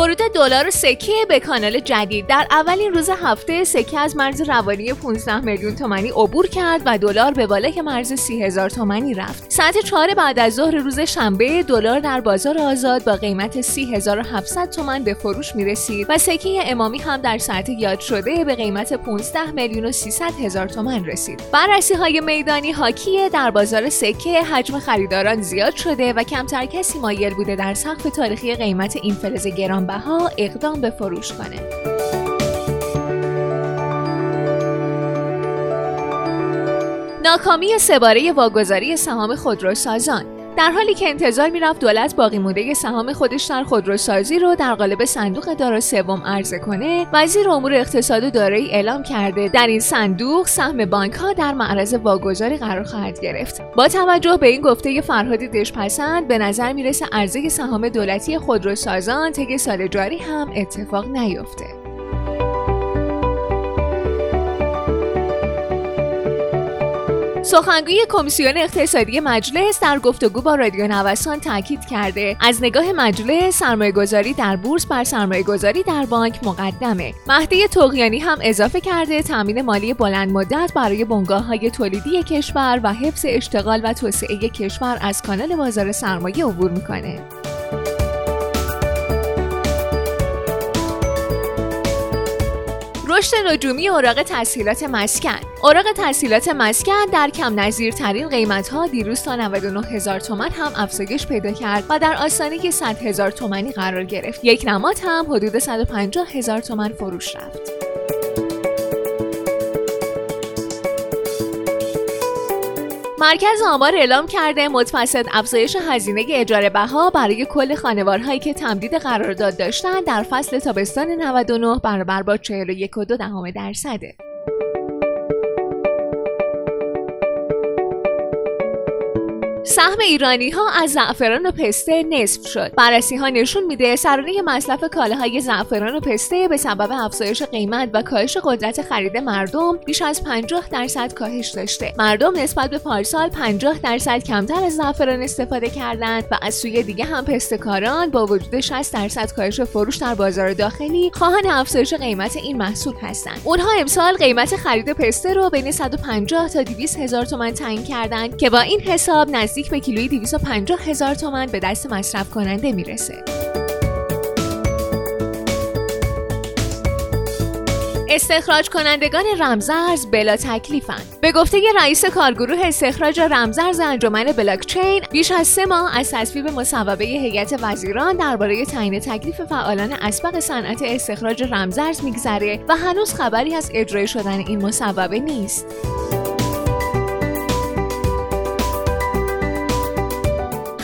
ورود دلار سکه به کانال جدید در اولین روز هفته سکه از مرز روانی 15 میلیون تومانی عبور کرد و دلار به بالای مرز 30 هزار تومانی رفت. ساعت 4 بعد از ظهر روز شنبه دلار در بازار آزاد با قیمت 30700 تومان به فروش می رسید و سکه امامی هم در ساعت یاد شده به قیمت 15 میلیون و 300 هزار تومان رسید. بررسی های میدانی حاکیه در بازار سکه حجم خریداران زیاد شده و کمتر کسی مایل بوده در سقف تاریخی قیمت این فلز گران گرانبها اقدام به فروش کنه. ناکامی سباره واگذاری سهام خودروسازان. در حالی که انتظار می‌رفت دولت باقی مونده سهام خودش در خودروسازی رو در قالب صندوق دارا سوم عرضه کنه وزیر امور اقتصاد و دارایی اعلام کرده در این صندوق سهم بانک ها در معرض واگذاری قرار خواهد گرفت. با توجه به این گفته فرهادی دشپسند به نظر می‌رسه عرضه سهام دولتی خودروسازان طی سال جاری هم اتفاق نیفته. سخنگوی کمیسیون اقتصادی مجلس در گفتگو با رادیو نوسان تاکید کرده. از نگاه مجلس سرمایه گذاری در بورس بر سرمایه گذاری در بانک مقدمه. مهدی توقیانی هم اضافه کرده تامین مالی بلند مدت برای بنگاه های تولیدی کشور و حفظ اشتغال و توسعه کشور از کانال بازار سرمایه عبور می‌کنه. رشد نجومی اوراق تسهیلات مسکن. اوراق تسهیلات مسکن در کم نظیرترین قیمت ها دیروز تا 99 هزار تومن هم افزایش پیدا کرد و در آستانه 100 هزار تومنی قرار گرفت. یک نماد هم حدود 150 هزار تومن فروش رفت. مرکز آمار اعلام کرده متوسط افزایش هزینه اجاره بها برای کل خانوارهایی که تمدید قرارداد داشتند در فصل تابستان 99 برابر با 41.2 درصده. سهم ایرانی ها از زعفران و پسته نصف شد. بررسی ها نشون میده سرانه مصرف کالاهای زعفران و پسته به سبب افزایش قیمت و کاهش قدرت خرید مردم بیش از 50 درصد کاهش داشته. مردم نسبت به پارسال 50 درصد کمتر از زعفران استفاده کردند و از سوی دیگه هم پستکاران با وجود 60 درصد کاهش فروش در بازار داخلی خواهان افزایش قیمت این محصول هستند. اونها امسال قیمت خرید پسته رو بین 150 تا 200 هزار تومان تعیین کردند که با این حساب نزدیک به کیلوی 250 هزار تومن به دست مصرف کننده می‌رسه. استخراج کنندگان رمزارز بلا تکلیفند. به گفته رئیس کارگروه استخراج رمزارز انجمن بلاکچین بیش از سه ماه از تصویب مصوبه هیئت وزیران درباره تعیین تکلیف فعالان اسبق صنعت استخراج رمزارز میگذره و هنوز خبری از اجرای شدن این مصوبه نیست.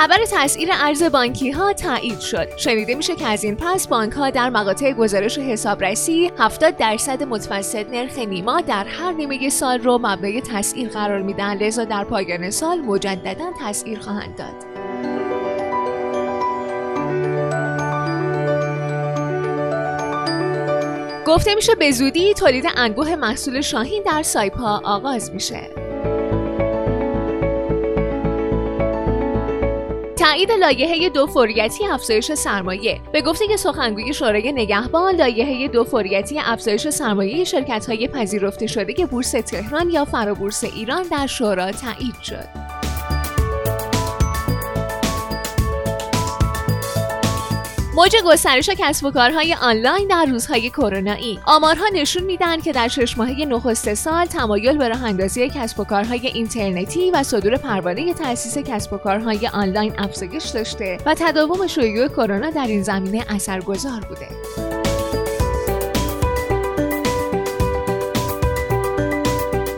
خبر تسعیر ارز بانکی ها تایید شد. شنیده میشه که از این پس بانک ها در مقاطع گزارش حسابرسی 70 درصد متوسط نرخ نیما در هر نیمه سال رو مبنای تسعیر قرار میدن لذا در پایان سال مجددا تسعیر خواهند داد. گفته میشه به زودی تولید انبوه محصول شاهین در سایپا آغاز میشه. تایید لایحه دو فوریتی افزایش سرمایه. به گفته سخنگوی شورای نگهبان لایحه دو فوریتی افزایش سرمایه شرکت های پذیرفته شده بورس تهران یا فرابورس ایران در شورا تایید شد. موج گسترش کسب و کارهای آنلاین در روزهای کرونایی. آمارها نشون میدن که در شش ماهه نخست سال تمایل به راه اندازی کسب و کارهای اینترنتی و صدور پروانه تأسیس کسب و کارهای آنلاین افزایش داشته و تداوم شیوع کرونا در این زمینه اثرگذار بوده.